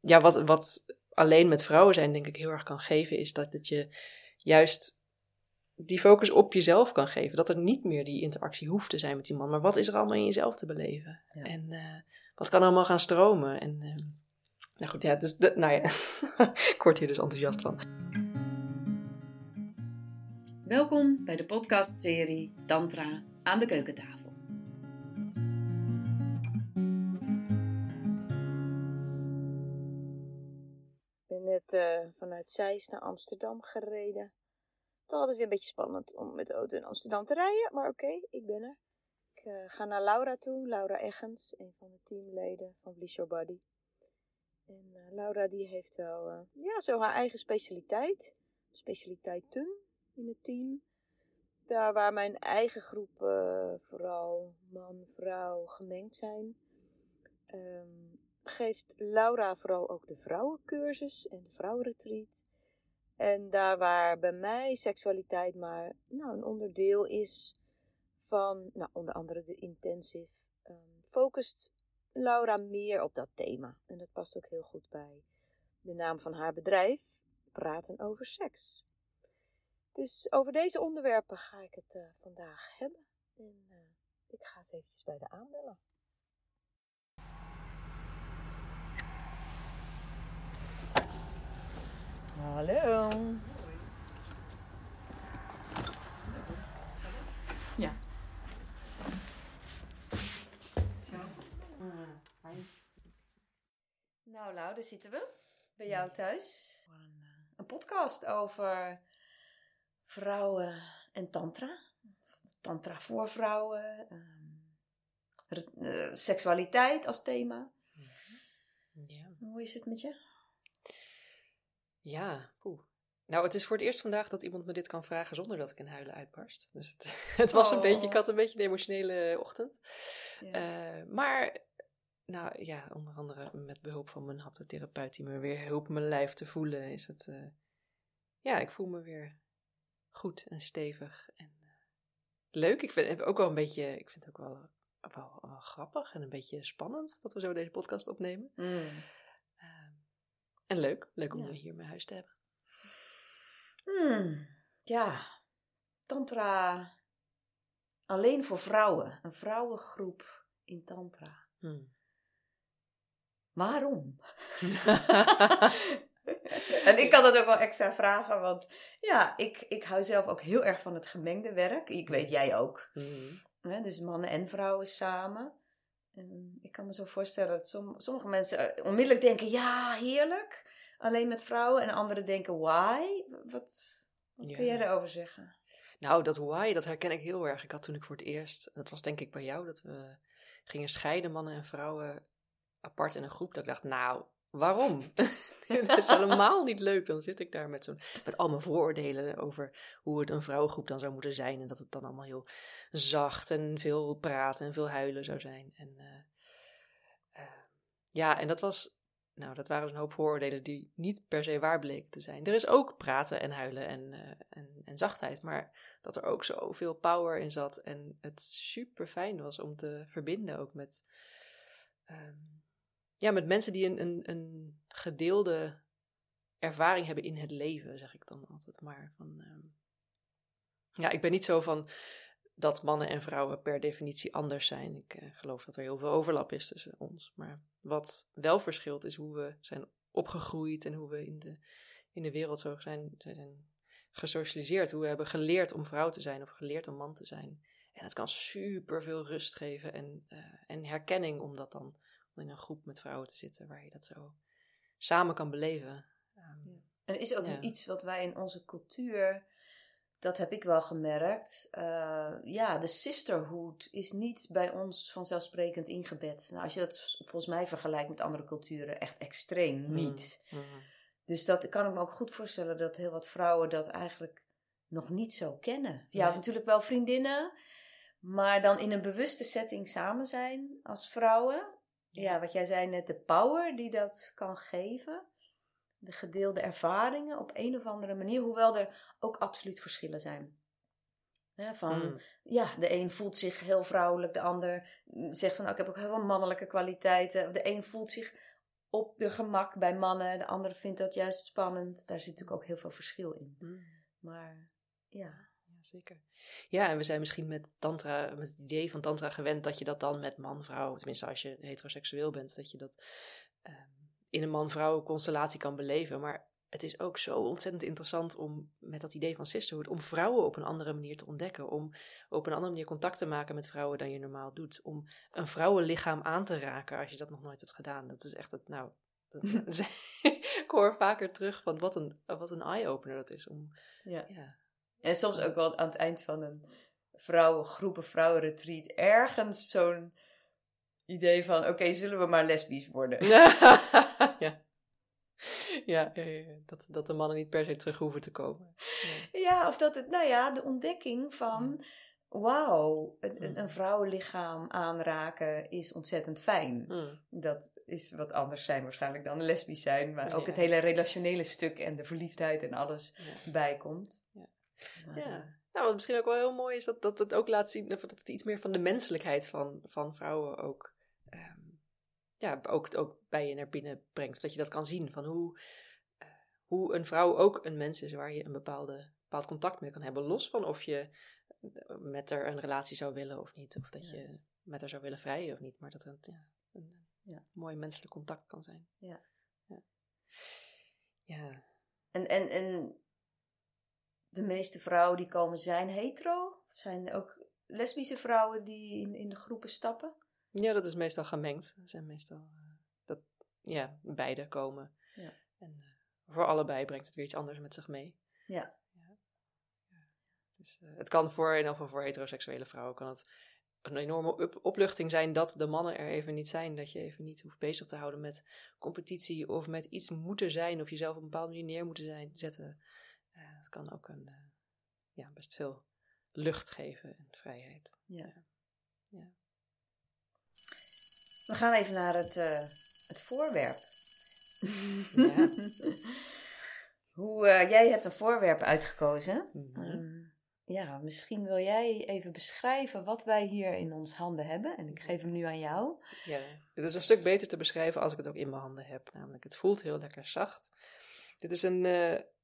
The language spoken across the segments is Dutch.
ja, wat, wat alleen met vrouwen zijn denk ik heel erg kan geven, is dat het je juist die focus op jezelf kan geven. Dat er niet meer die interactie hoeft te zijn met die man. Maar wat is er allemaal in jezelf te beleven? En uh, wat kan allemaal gaan stromen? En uh, nou goed, ja, dus de, nou ja, ik word hier dus enthousiast van. Welkom bij de podcastserie Tantra aan de keukentafel. Vanuit Zeist naar Amsterdam gereden. Toch altijd weer een beetje spannend om met de auto in Amsterdam te rijden, maar oké, ik ben er. Ik uh, ga naar Laura toe, Laura Eggens, een van de teamleden van Bliss Your Body. En uh, Laura die heeft wel, ja, zo haar eigen specialiteit, specialiteiten in het team daar waar mijn eigen groepen, vooral man, vrouw, gemengd zijn, um, geeft Laura vooral ook de vrouwencursus en de vrouwenretreat. En daar waar bij mij seksualiteit maar nou, een onderdeel is van, nou, onder andere de intensive, um, focust Laura meer op dat thema. En dat past ook heel goed bij de naam van haar bedrijf, Praten over Seks. Dus over deze onderwerpen ga ik het uh, vandaag hebben. En uh, ik ga eens eventjes bij de aanbellen. Hallo. Ja. Nou, Lau, daar zitten we. Bij jou thuis. Een, een podcast over vrouwen en tantra. Tantra voor vrouwen. Uh, seksualiteit als thema. Ja. Hoe is het met je? Ja, poeh. Nou, het is voor het eerst vandaag dat iemand me dit kan vragen zonder dat ik in huilen uitbarst. Dus het, het was een beetje, ik had een beetje een emotionele ochtend. Ja. Uh, maar, nou ja, onder andere met behulp van mijn haptotherapeut die me weer hielp mijn lijf te voelen, is het, uh, ja, ik voel me weer goed en stevig en uh, leuk. Ik vind het ook wel een beetje, ik vind het ook wel, wel, wel, grappig en een beetje spannend dat we zo deze podcast opnemen. Mm. En leuk, leuk om ja. hier mijn huis te hebben. Hmm. Ja, Tantra alleen voor vrouwen, een vrouwengroep in Tantra. Hmm. Waarom? en ik kan dat ook wel extra vragen, want ja, ik, ik hou zelf ook heel erg van het gemengde werk. Ik weet jij ook. Mm. dus mannen en vrouwen samen. En ik kan me zo voorstellen dat sommige mensen eh, onmiddellijk denken, ja, heerlijk. Alleen met vrouwen. En anderen denken, why? Wat, wat kun jij erover zeggen? Nou, dat why, dat herken ik heel erg. Ik had toen ik voor het eerst, dat was denk ik bij jou, dat we gingen scheiden, mannen en vrouwen, apart in een groep. Dat ik dacht, nou, waarom? dat is helemaal niet leuk. Dan zit ik daar met, zo'n, met al mijn vooroordelen over hoe het een vrouwengroep dan zou moeten zijn. En dat het dan allemaal heel zacht en veel praten en veel huilen zou zijn. En uh, uh, ja, en dat was. Nou, dat waren dus een hoop vooroordelen die niet per se waar bleken te zijn. Er is ook praten en huilen en, uh, en, en zachtheid, maar dat er ook zoveel power in zat. En het super fijn was om te verbinden ook met. Um, ja, met mensen die een, een, een gedeelde ervaring hebben in het leven, zeg ik dan altijd maar. Van, um, ja, ik ben niet zo van dat mannen en vrouwen per definitie anders zijn. Ik uh, geloof dat er heel veel overlap is tussen ons. Maar wat wel verschilt is hoe we zijn opgegroeid en hoe we in de, in de wereld zo zijn, zijn gesocialiseerd. Hoe we hebben geleerd om vrouw te zijn of geleerd om man te zijn. En dat kan super veel rust geven en, uh, en herkenning om dat dan in een groep met vrouwen te zitten waar je dat zo samen kan beleven. Um, ja. En er is ook ja. iets wat wij in onze cultuur, dat heb ik wel gemerkt. Uh, ja, de sisterhood is niet bij ons vanzelfsprekend ingebed. Nou, als je dat volgens mij vergelijkt met andere culturen, echt extreem mm. niet. Mm. Dus dat kan ik me ook goed voorstellen dat heel wat vrouwen dat eigenlijk nog niet zo kennen. Ja, nee. natuurlijk wel vriendinnen, maar dan in een bewuste setting samen zijn als vrouwen ja, wat jij zei net, de power die dat kan geven. De gedeelde ervaringen op een of andere manier, hoewel er ook absoluut verschillen zijn. van, mm. ja, de een voelt zich heel vrouwelijk, de ander zegt van, nou, ik heb ook heel veel mannelijke kwaliteiten. De een voelt zich op de gemak bij mannen. De andere vindt dat juist spannend. Daar zit natuurlijk ook heel veel verschil in. Mm. Maar ja. Zeker. Ja, en we zijn misschien met tantra, met het idee van tantra gewend dat je dat dan met man-vrouw, tenminste als je heteroseksueel bent, dat je dat ehm, in een man-vrouw constellatie kan beleven. Maar het is ook zo ontzettend interessant om met dat idee van sisterhood, om vrouwen op een andere manier te ontdekken, om op een andere manier contact te maken met vrouwen dan je normaal doet, om een vrouwenlichaam aan te raken als je dat nog nooit hebt gedaan. Dat is echt het, nou, ik hoor vaker terug van wat een, wat een eye-opener dat is. Om, ja. ja. En soms ook wel aan het eind van een vrouwen, groepen vrouwenretreat ergens zo'n idee van, oké, zullen we maar lesbisch worden? ja. Ja, Dat, dat de mannen niet per se terug hoeven te komen. Ja, ja of dat het, nou ja, de ontdekking van, wauw, een, Mm. een vrouwenlichaam aanraken is ontzettend fijn. Mm. Dat is wat anders zijn waarschijnlijk dan lesbisch zijn, maar ook Ja. het hele relationele stuk en de verliefdheid en alles Ja. bijkomt. Ja. Ja. Nou, wat misschien ook wel heel mooi is dat, dat het ook laat zien, dat het iets meer van de menselijkheid van, van vrouwen ook, ehm, ja, ook, ook bij je naar binnen brengt. Dat je dat kan zien van hoe, eh, hoe een vrouw ook een mens is waar je een bepaalde, bepaald contact mee kan hebben. Los van of je eh, met haar een relatie zou willen of niet. Of dat Ja. je met haar zou willen vrijen of niet. Maar dat het ja, een Ja. mooi menselijk contact kan zijn. Ja. Ja. ja. En, en, en de meeste vrouwen die komen zijn hetero? Of zijn er ook lesbische vrouwen die in, in de groepen stappen? Ja, dat is meestal gemengd. Dat zijn meestal eh, dat, ja, beide komen. Ja. En eh, voor allebei brengt het weer iets anders met zich mee. Ja. ja. ja. Dus, het kan voor, in ieder geval voor heteroseksuele vrouwen, kan het een enorme opluchting zijn dat de mannen er even niet zijn. Dat je even niet hoeft bezig te houden met competitie of met iets moeten zijn of jezelf op een bepaalde manier neer moeten zijn, zetten. Het kan ook een, eh, ja, best veel lucht geven en vrijheid. Ja. Ja. We gaan even naar het, eh, het voorwerp. Ja. Hoe, eh, jij hebt een voorwerp uitgekozen. Mhm. Ja, misschien wil jij even beschrijven wat wij hier in ons handen hebben. En ik geef hem nu aan jou. Ja, dit is een stuk beter te beschrijven als ik het ook in mijn handen heb. Namelijk, het voelt heel lekker zacht. Dit is een,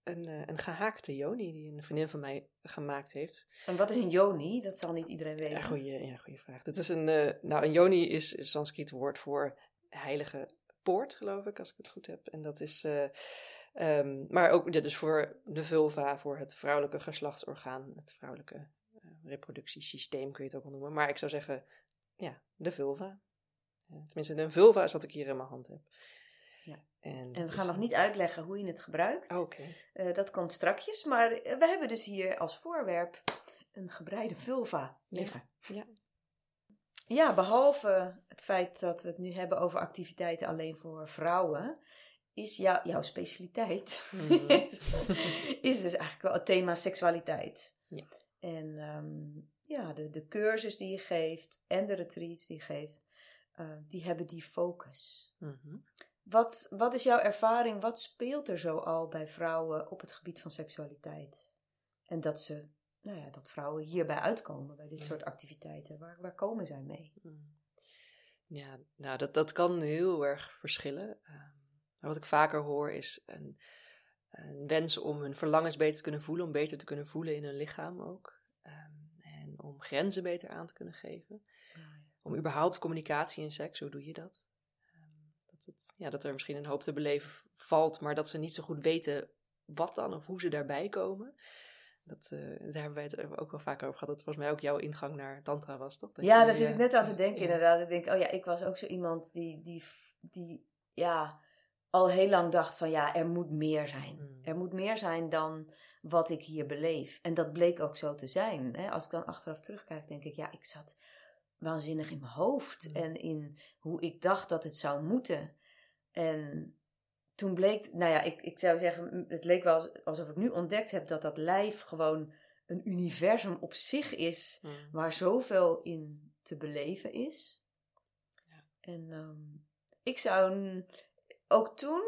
een, eh, een gehaakte joni die een vriendin van mij gemaakt heeft. En wat is een yoni? Dat zal niet iedereen weten. Ja, goeie, ja, goeie vraag. Dit is een, eh, nou, een joni is een Sanskriet woord voor heilige poort, geloof ik, als ik het goed heb. En dat is, eh, ehm, maar ook, dit is voor de vulva, voor het vrouwelijke geslachtsorgaan, het vrouwelijke reproductiesysteem kun je het ook wel noemen. Maar ik zou zeggen, ja, de vulva. Tenminste, een vulva is wat ik hier in mijn hand heb. Ja. En, we gaan nog een- niet uitleggen hoe je het gebruikt. Oh, Oké. Eh, dat komt strakjes. Maar eh, we hebben dus hier als voorwerp een gebreide vulva liggen. Ja. Ja, behalve het feit dat we het nu hebben over activiteiten alleen voor vrouwen, is jou, jouw specialiteit. Mhm. is dus eigenlijk wel het thema seksualiteit. Ja. En ehm, ja, de, de cursus die je geeft en de retreats die je geeft, eh, die hebben die focus. Mhm. Wat, wat is jouw ervaring? Wat speelt er zo al bij vrouwen op het gebied van seksualiteit? En dat ze, nou ja, dat vrouwen hierbij uitkomen bij dit Ja. soort activiteiten. Waar, waar komen zij mee? Mm. Ja, nou, dat, dat kan heel erg verschillen. Ehm, wat ik vaker hoor is een, een wens om hun verlangens beter te kunnen voelen, om beter te kunnen voelen in hun lichaam ook. Ehm, en om grenzen beter aan te kunnen geven. Om überhaupt communicatie en seks, hoe doe je dat? Dat, ja, dat er misschien een hoop te beleven valt, maar dat ze niet zo goed weten wat dan of hoe ze daarbij komen. Dat, eh, daar hebben wij het ook wel vaker over gehad. Dat volgens mij ook jouw ingang naar Tantra was, toch? Dat Ja, je- daar zit ik net aan te denken ja. inderdaad. Ik denk, oh ja, ik was ook zo iemand die, die, die ja, al heel lang dacht van ja, er moet meer zijn. Mm. Er moet meer zijn dan wat ik hier beleef. En dat bleek ook zo te zijn. Hè? Als ik dan achteraf terugkijk, denk ik, ja, ik zat waanzinnig in mijn hoofd. Mm. En in hoe ik dacht dat het zou moeten. En toen bleek, nou ja, ik, ik zou zeggen, het leek wel als- alsof ik nu ontdekt heb dat dat lijf gewoon een universum op zich is Mm. waar zoveel in te beleven is. Ja. En ehm, ik zou ook toen,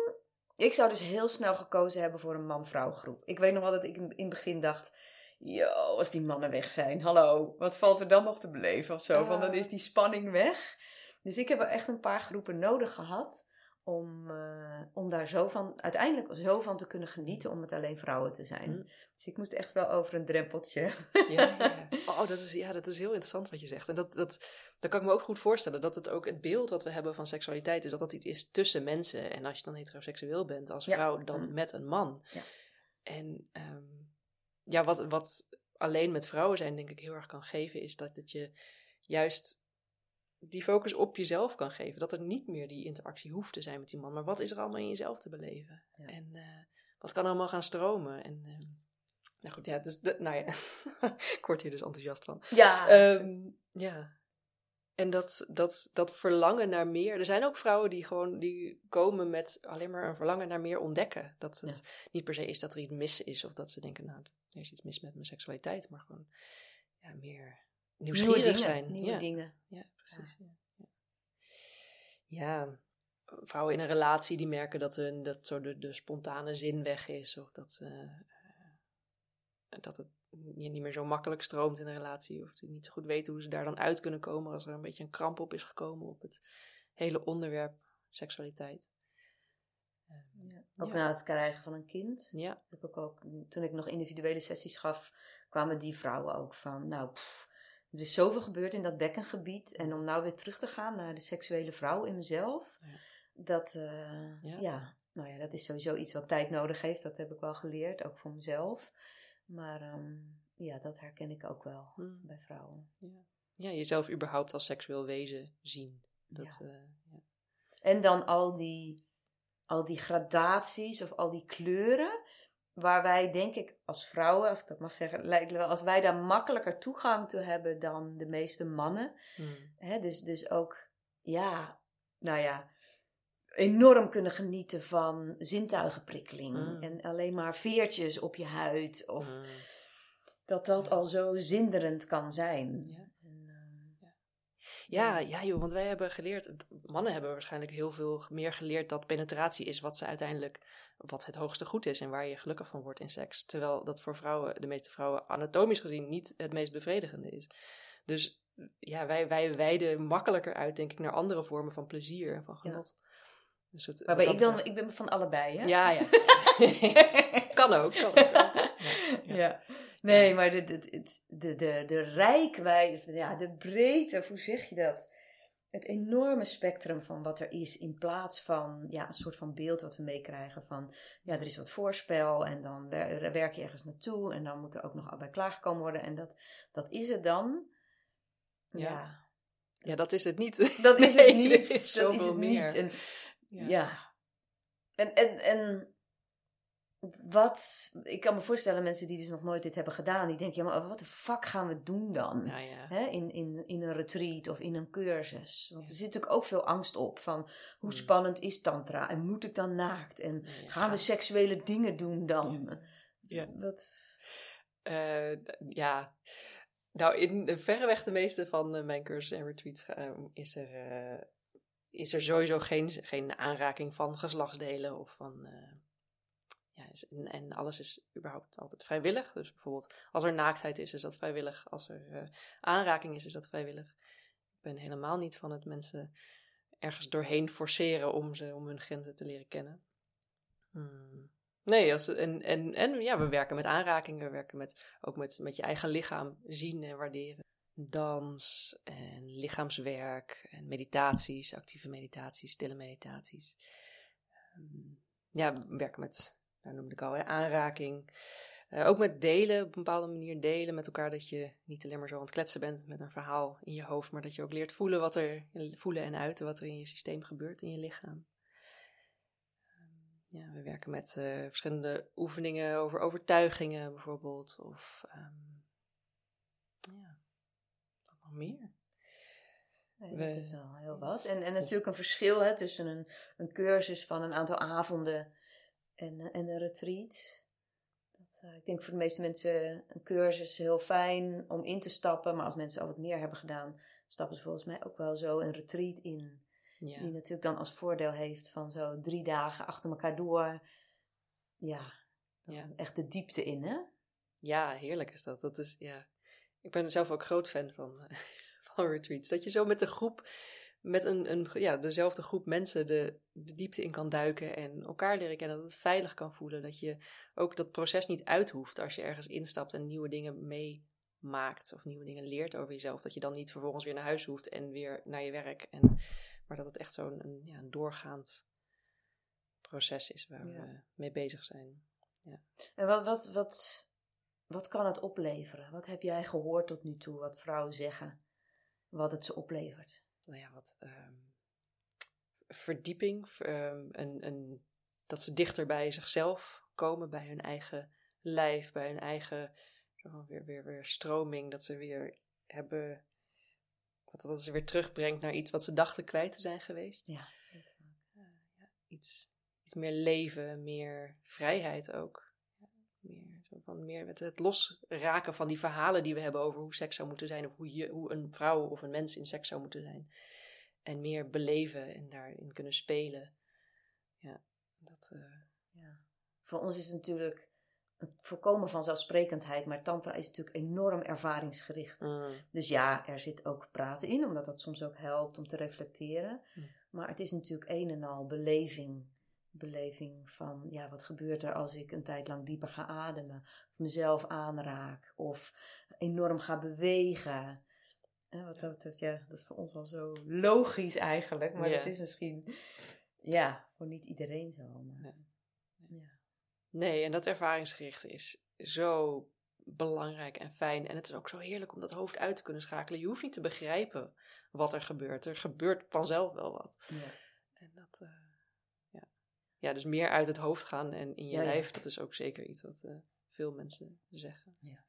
ik zou dus heel snel gekozen hebben voor een man-vrouw groep. Ik weet nog wel dat ik in, in het begin dacht, yo, als die mannen weg zijn, hallo, wat valt er dan nog te beleven of zo? Van dan is die spanning weg. Dus ik heb wel echt een paar groepen nodig gehad om, uh, om daar zo van, uiteindelijk zo van te kunnen genieten om met alleen vrouwen te zijn. Mm. Dus ik moest echt wel over een drempeltje. Ja, ja. Oh, dat is, ja, dat is heel interessant wat je zegt. En dat, dat, dat kan ik me ook goed voorstellen. Dat het ook het beeld wat we hebben van seksualiteit is dat dat iets is tussen mensen. En als je dan heteroseksueel bent als vrouw, dan mm. met een man. Ja. En um, ja, wat, wat alleen met vrouwen zijn denk ik heel erg kan geven, is dat het je juist die focus op jezelf kan geven. Dat er niet meer die interactie hoeft te zijn met die man. Maar wat is er allemaal in jezelf te beleven? En uh, wat kan allemaal gaan stromen? En, uh, nou goed, ja, dus, de, nou ja, ik word hier dus enthousiast van. Ja. Um, ja. En dat, dat, dat verlangen naar meer. Er zijn ook vrouwen die gewoon die komen met alleen maar een verlangen naar meer ontdekken. Dat het niet per se is dat er iets mis is of dat ze denken, nou, er is iets mis met mijn seksualiteit, maar gewoon ja, meer nieuwsgierig nieuwe zijn. Nieuwe ja. dingen. Ja, precies. Ja. ja. vrouwen in een relatie die merken dat, hun, dat zo de, de spontane zin weg is. Of dat, uh, dat het je niet meer zo makkelijk stroomt in een relatie. Of die niet zo goed weten hoe ze daar dan uit kunnen komen als er een beetje een kramp op is gekomen op het hele onderwerp seksualiteit. Ja, ook na het krijgen van een kind. Ja. Heb ik ook, toen ik nog individuele sessies gaf, kwamen die vrouwen ook van, nou, pff, er is zoveel gebeurd in dat bekkengebied. En om nou weer terug te gaan naar de seksuele vrouw in mezelf, ja. dat, uh, ja. ja. nou ja, dat is sowieso iets wat tijd nodig heeft. Dat heb ik wel geleerd, ook voor mezelf. Maar um, ja, dat herken ik ook wel hmm. bij vrouwen. Ja. ja, jezelf überhaupt als seksueel wezen zien. Dat, ja. Uh, ja. En dan al die, al die gradaties of al die kleuren waar wij, denk ik, als vrouwen, als ik dat mag zeggen, lijkt wel als wij daar makkelijker toegang toe hebben dan de meeste mannen. Hmm. dus, dus ook, ja, nou ja, enorm kunnen genieten van zintuigenprikkeling. Hmm. En alleen maar veertjes op je huid. Of hmm. dat dat al zo zinderend kan zijn. Ja. Eh, ja, ja, joh, want wij hebben geleerd, mannen hebben waarschijnlijk heel veel meer geleerd dat penetratie is wat ze uiteindelijk wat het hoogste goed is en waar je gelukkig van wordt in seks. Terwijl dat voor vrouwen, de meeste vrouwen, anatomisch gezien niet het meest bevredigende is. Dus ja, wij, wij wijden makkelijker uit, denk ik, naar andere vormen van plezier en van genot. Ja. Dus het, Waarbij ik dan, ik ben van allebei, hè? Ja, ja. kan ook. Kan ook. Ja, ja. Nee, maar de, de, de, de, de rijkwijde, ja, de breedte, hoe zeg je dat? het enorme spectrum van wat er is, in plaats van ja, een soort van beeld wat we meekrijgen van ja, er is wat voorspel en dan werk je ergens naartoe en dan moet er ook nog bij klaargekomen worden en dat, dat is het dan. Ja. ja. dat is het niet. Dat is het niet. Is dat is het meer. niet. En, ja. ja. En, en, en wat, ik kan me voorstellen, mensen die dus nog nooit dit hebben gedaan, die denken, ja, maar wat de fuck gaan we doen dan? Ja. In, in, in een retreat of in een cursus. Want er zit natuurlijk ook veel angst op van hoe mm. spannend is tantra en moet ik dan naakt en gaan we seksuele dingen doen dan? Ja. Dat... Uh, ja. Nou, in verreweg de meeste van uh, mijn cursussen en retreats uh, is er, is er sowieso geen, geen aanraking van geslachtsdelen of van ja, en, alles is überhaupt altijd vrijwillig. Dus bijvoorbeeld als er naaktheid is, is dat vrijwillig. Als er uh, aanraking is, is dat vrijwillig. Ik ben helemaal niet van het mensen ergens doorheen forceren om, ze, om hun grenzen te leren kennen. Hmm. Nee, als, en, en, en ja, we werken met aanrakingen, we werken met, ook met, met je eigen lichaam zien en waarderen. Dans en lichaamswerk en meditaties, actieve meditaties, stille meditaties. Um, ja, we werken met nou noemde ik al, aanraking. Uh, ook met delen, op een bepaalde manier delen met elkaar. Dat je niet alleen maar zo aan het kletsen bent met een verhaal in je hoofd, maar dat je ook leert voelen, wat er, voelen en uiten wat er in je systeem gebeurt, in je lichaam. Ehm, ja, we werken met uh, verschillende oefeningen over overtuigingen bijvoorbeeld. Of nog meer? Nee, dat is wel heel wat. En, en natuurlijk een verschil hè, tussen een, een cursus van een aantal avonden en, eh, en een retreat. Dat, uh, ik denk voor de meeste mensen een cursus heel fijn om in te stappen. Maar als mensen al wat meer hebben gedaan, stappen ze volgens mij ook wel zo een retreat in. Ja. Die natuurlijk dan als voordeel heeft van zo drie dagen achter elkaar door. Ja, ja. echt de diepte in, hè? Ja, heerlijk is dat. dat is, ja. Ik ben zelf ook groot fan van, van retreats. Dat je zo met een groep met een, een, ja, dezelfde groep mensen de, de diepte in kan duiken en elkaar leren kennen. Dat het veilig kan voelen. Dat je ook dat proces niet uit hoeft als je ergens instapt en nieuwe dingen meemaakt of nieuwe dingen leert over jezelf. Dat je dan niet vervolgens weer naar huis hoeft en weer naar je werk. En, maar dat het echt zo'n een, ja, een doorgaand proces is waar we mee bezig zijn. Ja. En wat, wat, wat, wat kan het opleveren? Wat heb jij gehoord tot nu toe, wat vrouwen zeggen, wat het ze oplevert? Nou ja, wat ehm, verdieping, um, een, een, dat ze dichter bij zichzelf komen, bij hun eigen lijf, bij hun eigen weer, weer, weer stroming, dat ze weer hebben, wat dat ze weer terugbrengt naar iets wat ze dachten kwijt te zijn geweest. Ja, uh, ja iets, iets meer leven, meer vrijheid ook. meer, zo van meer met het losraken van die verhalen die we hebben over hoe seks zou moeten zijn. Of hoe, je, hoe een vrouw of een mens in seks zou moeten zijn. En meer beleven en daarin kunnen spelen. Ja, dat... Uh... ja. Voor ons is het natuurlijk het voorkomen van zelfsprekendheid, maar tantra is natuurlijk enorm ervaringsgericht. Mm. Dus ja, er zit ook praten in, omdat dat soms ook helpt om te reflecteren. Mm. Maar het is natuurlijk een en al beleving beleving van, ja, wat gebeurt er als ik een tijd lang dieper ga ademen, of mezelf aanraak, of enorm ga bewegen. En wat dat betreft, ja, dat is voor ons al zo logisch eigenlijk, maar dat is misschien, ja, voor niet iedereen zo. Maar, ja. Nee, en dat ervaringsgerichte is zo belangrijk en fijn. En het is ook zo heerlijk om dat hoofd uit te kunnen schakelen. Je hoeft niet te begrijpen wat er gebeurt. Er gebeurt vanzelf wel wat. Ja. En dat, uh, ja, dus meer uit het hoofd gaan en in je lijf, dat is ook zeker iets wat uh, veel mensen zeggen. Ja.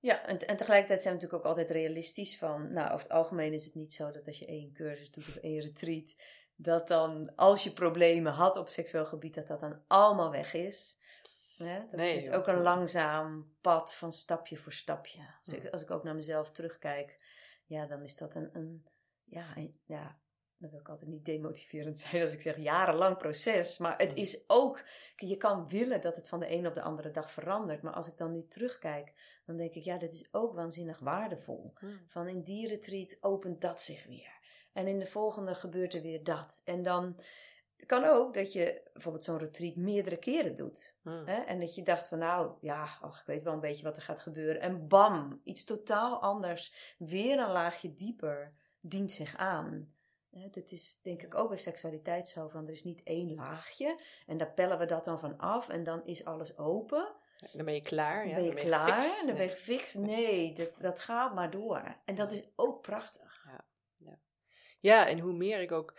Ja, en, en tegelijkertijd zijn we natuurlijk ook altijd realistisch van, nou, over het algemeen is het niet zo dat als je één cursus doet of één retreat, dat dan als je problemen had op seksueel gebied, dat dat dan allemaal weg is. Ja, dat nee, is ook een langzaam pad van stapje voor stapje. Als, ik, als ik ook naar mezelf terugkijk, ja, dan is dat een, een ja, een, ja, dan wil ik altijd niet demotiverend zijn als ik zeg jarenlang proces. Maar het is ook, je kan willen dat het van de ene op de andere dag verandert. Maar als ik dan nu terugkijk, dan denk ik, ja, dit is ook waanzinnig waardevol. Hmm. Van in die retreat opent dat zich weer. En in de volgende gebeurt er weer dat. En dan kan ook dat je bijvoorbeeld zo'n retreat meerdere keren doet. Hmm. Hè? En dat je dacht van nou, ja, ach, ik weet wel een beetje wat er gaat gebeuren. En bam, iets totaal anders. Weer een laagje dieper dient zich aan. Dat is denk ik ook bij seksualiteit zo van er is niet één laagje en daar pellen we dat dan van af en dan is alles open. Dan ben je klaar. Ja? Dan ben je, klaar, dan ben je gefixt. Nee, dat, dat gaat maar door. En dat is ook prachtig. Ja, ja. ja en hoe meer ik ook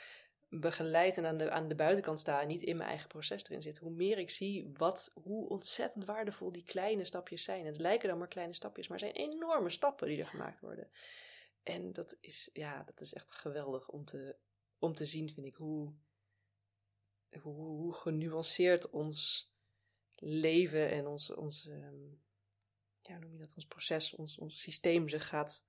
begeleid en aan de, aan de buitenkant sta en niet in mijn eigen proces erin zit, hoe meer ik zie wat, hoe ontzettend waardevol die kleine stapjes zijn. En het lijken dan maar kleine stapjes, maar het zijn enorme stappen die er gemaakt worden. En dat is, ja, dat is echt geweldig om te, om te zien, vind ik, hoe, hoe, hoe genuanceerd ons leven en ons, ons um, ja, noem je dat, ons proces, ons, ons systeem zich gaat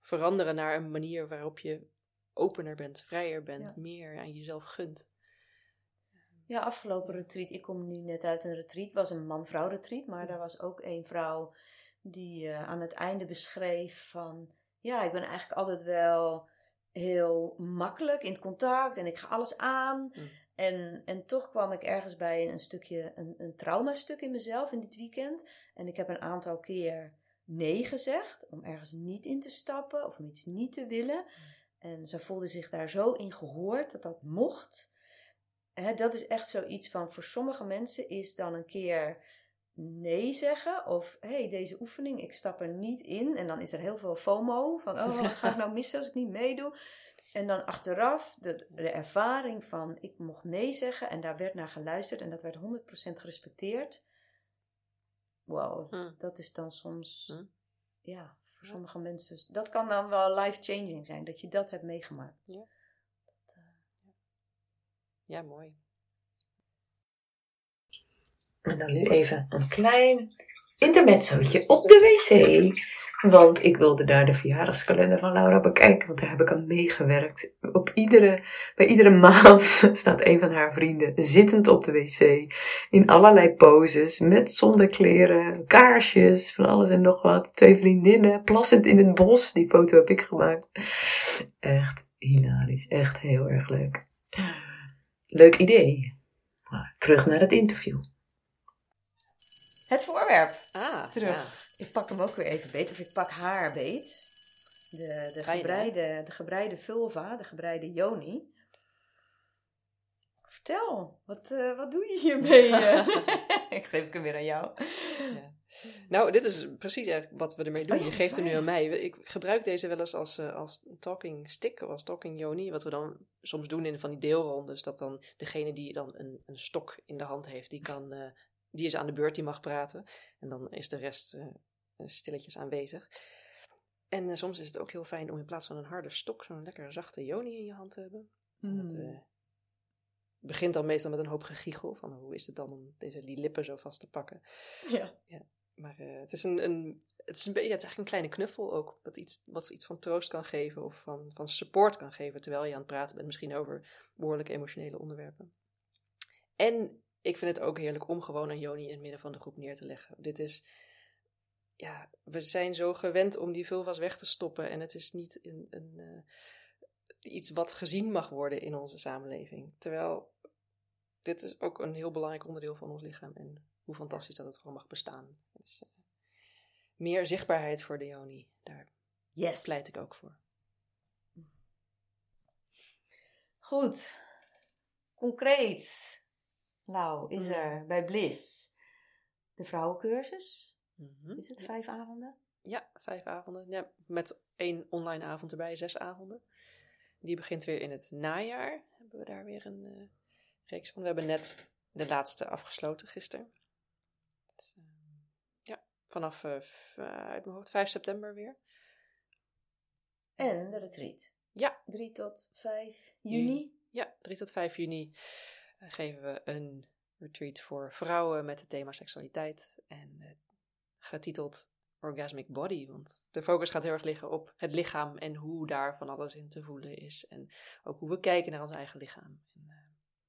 veranderen naar een manier waarop je opener bent, vrijer bent, meer aan jezelf gunt. Ja, afgelopen retreat, ik kom nu net uit een retreat, was een man-vrouw retreat, maar daar was ook een vrouw die uh, aan het einde beschreef van ja, ik ben eigenlijk altijd wel heel makkelijk in het contact en ik ga alles aan. Mm. En, en toch kwam ik ergens bij een stukje, een, een traumastuk in mezelf in dit weekend. En ik heb een aantal keer nee gezegd om ergens niet in te stappen of om iets niet te willen. Mm. En ze voelde zich daar zo in gehoord dat dat mocht. dat is echt zoiets van, voor sommige mensen is dan een keer nee zeggen. Of hey, deze oefening, ik stap er niet in. En dan is er heel veel FOMO. Van oh, wat ga ik nou missen als ik niet meedoe? En dan achteraf de, de ervaring van ik mocht nee zeggen. En daar werd naar geluisterd. En dat werd 100% gerespecteerd. Wow, hm. dat is dan soms... Hm. Ja, voor sommige mensen... Dat kan dan wel life-changing zijn. Dat je dat hebt meegemaakt. Ja, dat, uh, ja mooi. En dan nu even een klein intermezzootje op de wc. Want ik wilde daar de verjaardagskalender van Laura bekijken, want daar heb ik aan meegewerkt. Op iedere, bij iedere maand staat een van haar vrienden zittend op de wc. In allerlei poses, met zonder kleren, kaarsjes, van alles en nog wat. Twee vriendinnen, plassend in het bos. Die foto heb ik gemaakt. Echt hilarisch, echt heel erg leuk. Leuk idee. Maar terug naar het interview. Het voorwerp. Ah, Terug. ja. Ik pak hem ook weer even beet, of ik pak haar beet. De, de, Fijn, hè? gebreide, de gebreide vulva, de gebreide yoni. Vertel, wat, eh, wat doe je hiermee? eh? ik geef hem weer aan jou. Ja. Nou, dit is precies eigenlijk wat we ermee doen. Oh ja, je geeft er nu aan mij. Ik gebruik deze wel eens als, eh, als talking stick of als talking yoni. Wat we dan soms doen in van die deelrondes. Dat dan degene die dan een, een stok in de hand heeft, die, kan, die is aan de beurt, die mag praten. En dan is de rest eh, stilletjes aanwezig. En eh, soms is het ook heel fijn om in plaats van een harde stok zo'n lekker zachte yoni in je hand te hebben. En Dat Hmm. eh, begint dan meestal met een hoop gegiegel. Van hoe is het dan om deze, die lippen zo vast te pakken. Ja. Maar eh, het, is een, een, het, is een beetje, het is eigenlijk een kleine knuffel ook. Wat iets, wat iets van troost kan geven of van, van support kan geven. Terwijl je aan het praten bent, misschien over behoorlijk emotionele onderwerpen. En ik vind het ook heerlijk om gewoon een Joni in het midden van de groep neer te leggen. Dit is. Ja, we zijn zo gewend om die vulva's weg te stoppen. En het is niet een, een, eh, iets wat gezien mag worden in onze samenleving. Terwijl dit is ook een heel belangrijk onderdeel van ons lichaam. En hoe fantastisch dat het gewoon mag bestaan. Dus, meer zichtbaarheid voor de Joni. Daar Yes. pleit ik ook voor. Goed. Concreet. Nou, is Mm. er bij Bliss de vrouwencursus. Mhm. Is het vijf avonden? Ja, vijf avonden. Ja, met één online avond erbij, zes avonden. Die begint weer in het najaar. Hebben we daar weer een eh, reeks van. We hebben net de laatste afgesloten gisteren. Dus, eh, ja, vanaf eh, uit mijn hoofd 5 september weer. En de retreat. Ja. 3 tot 5 juni. Ja, 3 tot 5 juni geven we een retreat voor vrouwen met het thema seksualiteit. En eh, getiteld Orgasmic Body. Want de focus gaat heel erg liggen op het lichaam en hoe daar van alles in te voelen is. En ook hoe we kijken naar ons eigen lichaam. En,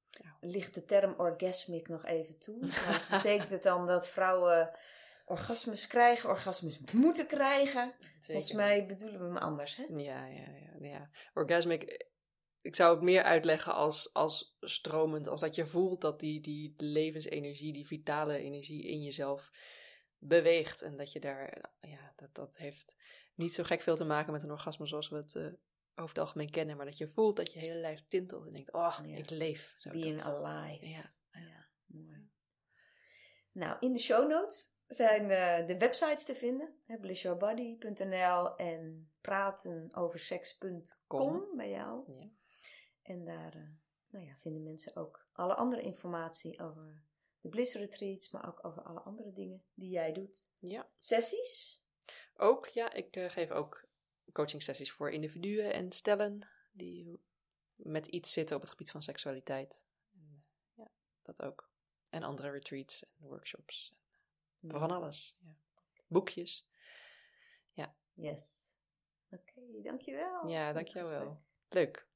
eh, Ligt de term orgasmic nog even toe? Want betekent het dan dat vrouwen orgasmes krijgen, orgasmes moeten krijgen? Volgens mij bedoelen we hem anders, hè? Ja, ja, ja, ja. Orgasmic, eh, ik zou het meer uitleggen als, als stromend. Als dat je voelt dat die, die levensenergie, die vitale energie in jezelf beweegt. En dat je daar, ja, dat, dat heeft niet zo gek veel te maken met een orgasme zoals we het eh, over het algemeen kennen. Maar dat je voelt dat je hele lijf tintelt en denkt, oh, Ja. ik leef. Zo, Being dat- alive. Ja, Ja, mooi. Nou, in de show notes zijn eh, de websites te vinden. blissyourbody.nl en pratenoverseks.com bij jou. ja. En daar eh, nou ja, vinden mensen ook alle andere informatie over de Bliss Retreats, maar ook over alle andere dingen die jij doet. ja. Sessies? Ook, ja, ik eh, geef ook coaching sessies voor individuen en stellen die met iets zitten op het gebied van seksualiteit. En, ja, dat ook. En andere retreats en workshops. Van alles. Ja. Boekjes. Yes. Oké, dankjewel. Ja, dankjewel. Leuk.